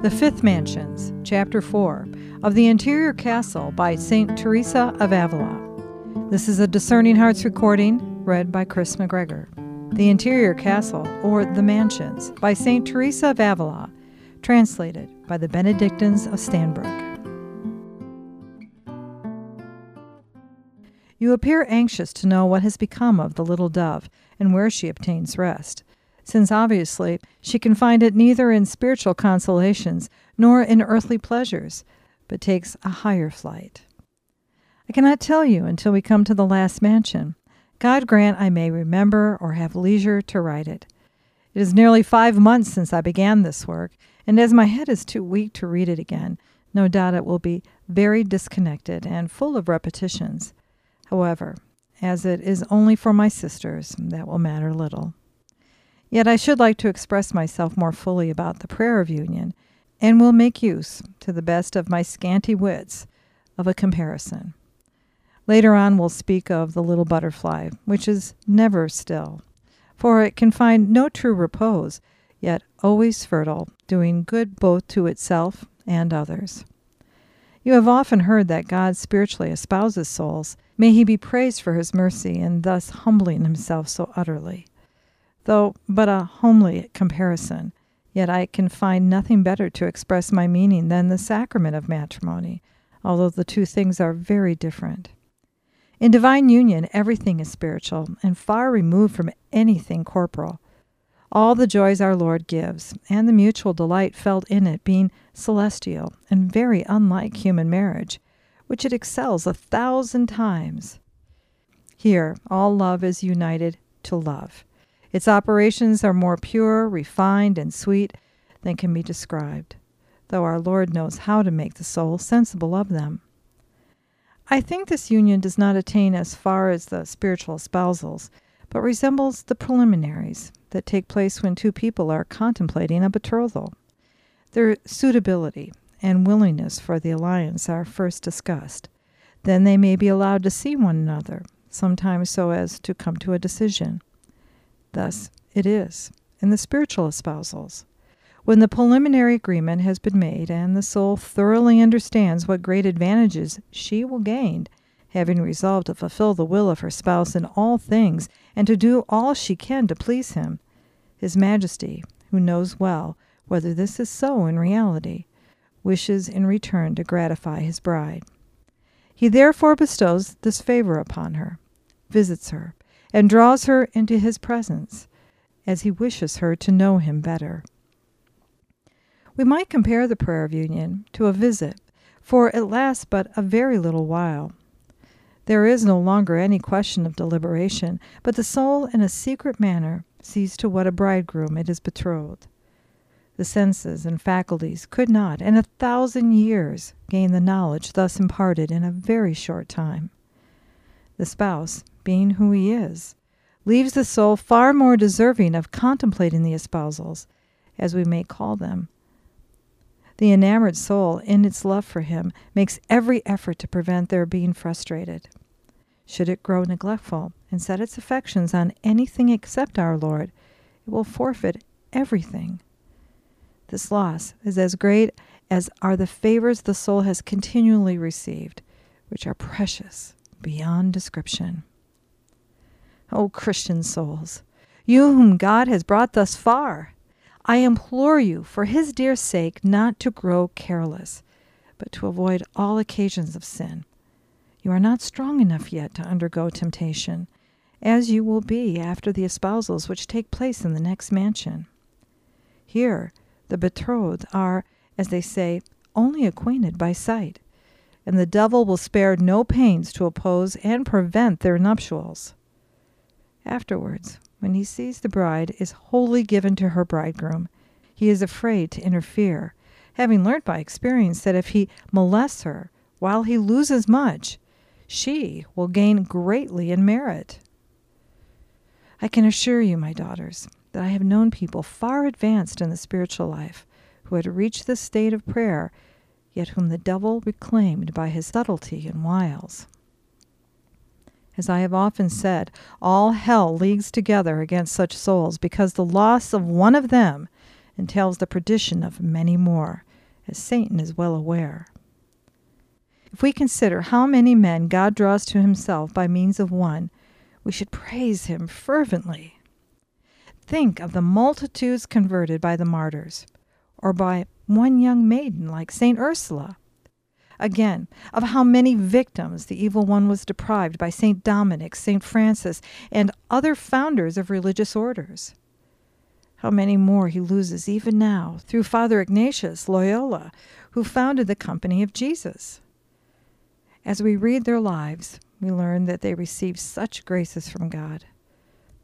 The Fifth Mansions, Chapter 4 of The Interior Castle by St. Teresa of Avila. This is a Discerning Hearts recording read by Chris McGregor. The Interior Castle, or The Mansions, by St. Teresa of Avila, translated by the Benedictines of Stanbrook. You appear anxious to know what has become of the little dove and where she obtains rest, since obviously she can find it neither in spiritual consolations nor in earthly pleasures, but takes a higher flight. I cannot tell you until we come to the last mansion. God grant I may remember or have leisure to write it. It is nearly five months since I began this work, and as my head is too weak to read it again, no doubt it will be very disconnected and full of repetitions. However, as it is only for my sisters, that will matter little. Yet I should like to express myself more fully about the prayer of union, and will make use, to the best of my scanty wits, of a comparison. Later on, we'll speak of the little butterfly, which is never still, for it can find no true repose, yet always fertile, doing good both to itself and others. You have often heard that God spiritually espouses souls May he be praised for his mercy in thus humbling himself so utterly. Though but a homely comparison, yet I can find nothing better to express my meaning than the sacrament of matrimony, although the two things are very different. In divine union, everything is spiritual and far removed from anything corporal. All the joys our Lord gives, and the mutual delight felt in it being celestial and very unlike human marriage, which it excels a thousand times. Here, all love is united to love. Its operations are more pure, refined, and sweet than can be described, though our Lord knows how to make the soul sensible of them. I think this union does not attain as far as the spiritual espousals, but resembles the preliminaries that take place when two people are contemplating a betrothal. Their suitability, and willingness for the alliance are first discussed. Then they may be allowed to see one another, sometimes so as to come to a decision. Thus it is in the spiritual espousals. When the preliminary agreement has been made and the soul thoroughly understands what great advantages she will gain, having resolved to fulfill the will of her spouse in all things and to do all she can to please him, His Majesty, who knows well whether this is so in reality, wishes in return to gratify his bride. He therefore bestows this favor upon her, visits her, and draws her into his presence, as he wishes her to know him better. We might compare the prayer of union to a visit, for it lasts but a very little while. There is no longer any question of deliberation, but the soul in a secret manner sees to what a bridegroom it is betrothed. The senses and faculties could not, in a thousand years, gain the knowledge thus imparted in a very short time. The spouse, being who he is, leaves the soul far more deserving of contemplating the espousals, as we may call them. The enamored soul, in its love for him, makes every effort to prevent their being frustrated. Should it grow neglectful and set its affections on anything except our Lord, it will forfeit everything. This loss is as great as are the favors the soul has continually received, which are precious beyond description. O Christian souls, you whom God has brought thus far, I implore you, for his dear sake, not to grow careless, but to avoid all occasions of sin. You are not strong enough yet to undergo temptation, as you will be after the espousals which take place in the next mansion. Here, the betrothed are, as they say, only acquainted by sight, and the devil will spare no pains to oppose and prevent their nuptials. Afterwards, when he sees the bride is wholly given to her bridegroom, he is afraid to interfere, having learnt by experience that if he molests her while he loses much, she will gain greatly in merit. I can assure you, my daughters, that I have known people far advanced in the spiritual life who had reached this state of prayer, yet whom the devil reclaimed by his subtlety and wiles. As I have often said, all hell leagues together against such souls because the loss of one of them entails the perdition of many more, as Satan is well aware. If we consider how many men God draws to himself by means of one, we should praise him fervently. Think of the multitudes converted by the martyrs, or by one young maiden like St. Ursula. Again, of how many victims the evil one was deprived by St. Dominic, St. Francis, and other founders of religious orders. How many more he loses even now through Father Ignatius Loyola, who founded the Company of Jesus. As we read their lives, we learn that they received such graces from God.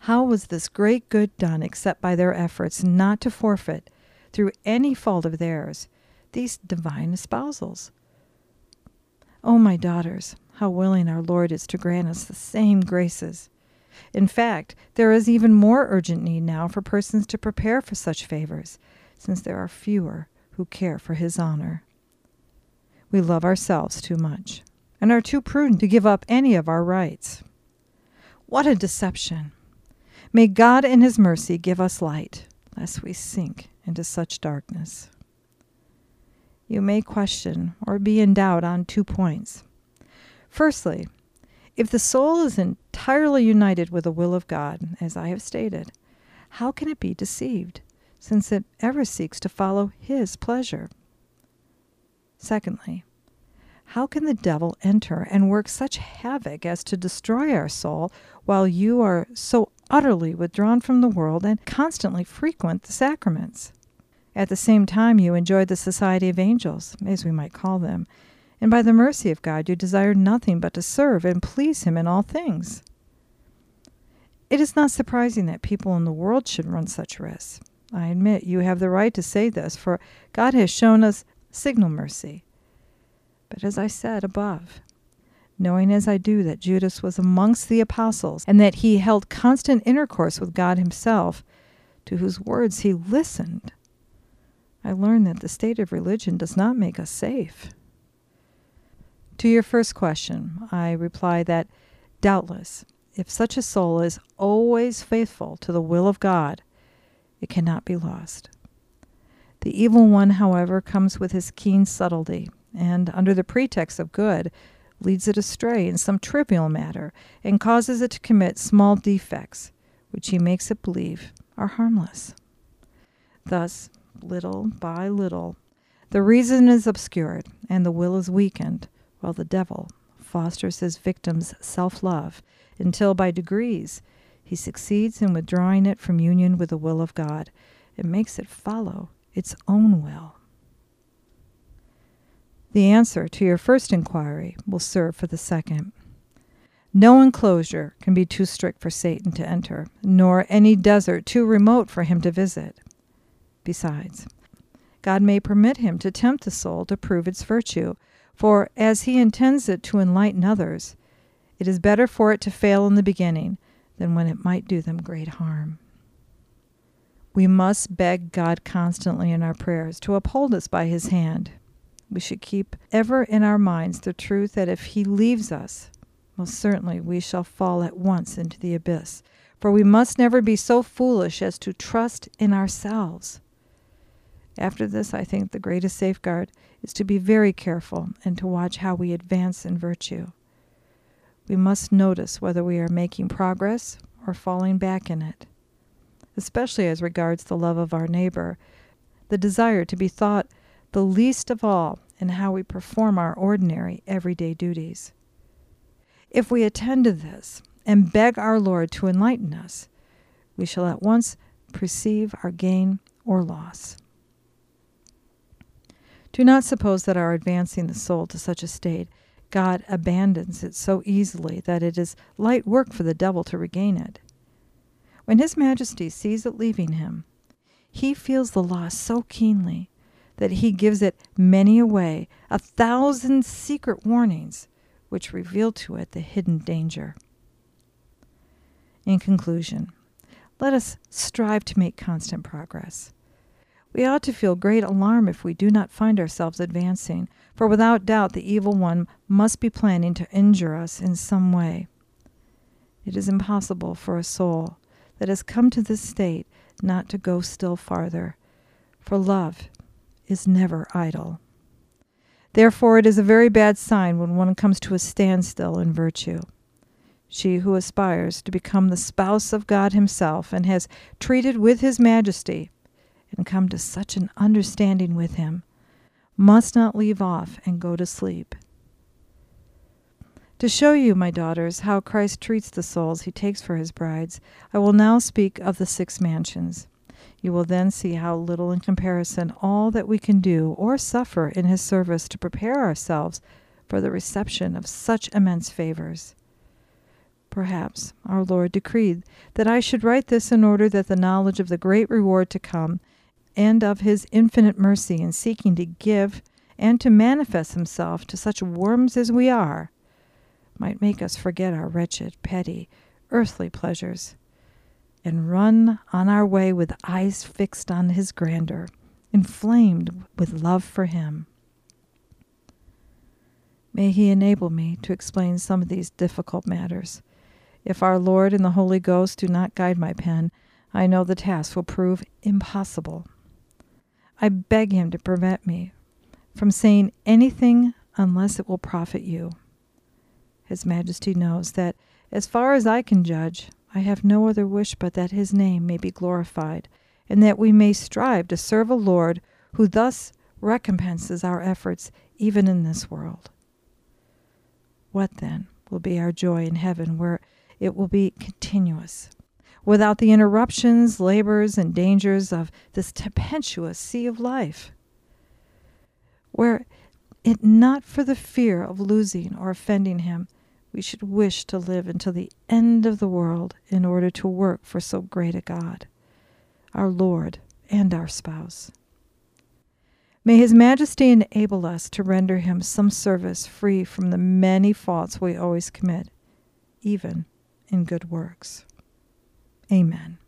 How was this great good done except by their efforts not to forfeit, through any fault of theirs, these divine espousals? O oh, my daughters, how willing our Lord is to grant us the same graces. In fact, there is even more urgent need now for persons to prepare for such favors, since there are fewer who care for his honor. We love ourselves too much and are too prudent to give up any of our rights. What a deception! May God in His mercy give us light, lest we sink into such darkness. You may question or be in doubt on two points. Firstly, if the soul is entirely united with the will of God, as I have stated, how can it be deceived, since it ever seeks to follow His pleasure? Secondly, how can the devil enter and work such havoc as to destroy our soul while you are so utterly withdrawn from the world and constantly frequent the sacraments? At the same time, you enjoyed the society of angels, as we might call them, and by the mercy of God, you desired nothing but to serve and please Him in all things. It is not surprising that people in the world should run such risks. I admit you have the right to say this, for God has shown us signal mercy. But as I said above, knowing as I do that Judas was amongst the apostles, and that he held constant intercourse with God Himself, to whose words he listened, I learn that the state of religion does not make us safe. To your first question, I reply that doubtless, if such a soul is always faithful to the will of God, it cannot be lost. The evil one, however, comes with his keen subtlety and, under the pretext of good, leads it astray in some trivial matter, and causes it to commit small defects, which he makes it believe are harmless. Thus, little by little, the reason is obscured, and the will is weakened, while the devil fosters his victim's self love until, by degrees, he succeeds in withdrawing it from union with the will of God and makes it follow its own will. The answer to your first inquiry will serve for the second. No enclosure can be too strict for Satan to enter, nor any desert too remote for him to visit. Besides, God may permit him to tempt the soul to prove its virtue, for as he intends it to enlighten others, it is better for it to fail in the beginning than when it might do them great harm. We must beg God constantly in our prayers to uphold us by his hand we should keep ever in our minds the truth that if He leaves us, most certainly we shall fall at once into the abyss. For we must never be so foolish as to trust in ourselves. After this, I think the greatest safeguard is to be very careful and to watch how we advance in virtue. We must notice whether we are making progress or falling back in it, especially as regards the love of our neighbor, the desire to be thought the least of all in how we perform our ordinary everyday duties. If we attend to this and beg our Lord to enlighten us, we shall at once perceive our gain or loss. Do not suppose that our advancing the soul to such a state, God abandons it so easily that it is light work for the devil to regain it. When His Majesty sees it leaving him, he feels the loss so keenly that he gives it many away, a thousand secret warnings which reveal to it the hidden danger. In conclusion, let us strive to make constant progress. We ought to feel great alarm if we do not find ourselves advancing, for without doubt the evil one must be planning to injure us in some way. It is impossible for a soul that has come to this state not to go still farther, for love is never idle. Therefore, it is a very bad sign when one comes to a standstill in virtue. She who aspires to become the spouse of God Himself and has treated with His majesty and come to such an understanding with Him must not leave off and go to sleep. To show you, my daughters, how Christ treats the souls he takes for his brides, I will now speak of the six mansions. You will then see how little in comparison all that we can do or suffer in his service to prepare ourselves for the reception of such immense favors. Perhaps our Lord decreed that I should write this in order that the knowledge of the great reward to come and of his infinite mercy in seeking to give and to manifest himself to such worms as we are might make us forget our wretched, petty, earthly pleasures and run on our way with eyes fixed on his grandeur, inflamed with love for him. May he enable me to explain some of these difficult matters. If our Lord and the Holy Ghost do not guide my pen, I know the task will prove impossible. I beg him to prevent me from saying anything unless it will profit you. His Majesty knows that, as far as I can judge, I have no other wish but that his name may be glorified, and that we may strive to serve a Lord who thus recompenses our efforts even in this world. What then will be our joy in heaven where it will be continuous, without the interruptions, labors, and dangers of this tempestuous sea of life? Were it not for the fear of losing or offending him, we should wish to live until the end of the world in order to work for so great a God, our Lord and our spouse. May His Majesty enable us to render Him some service free from the many faults we always commit, even in good works. Amen.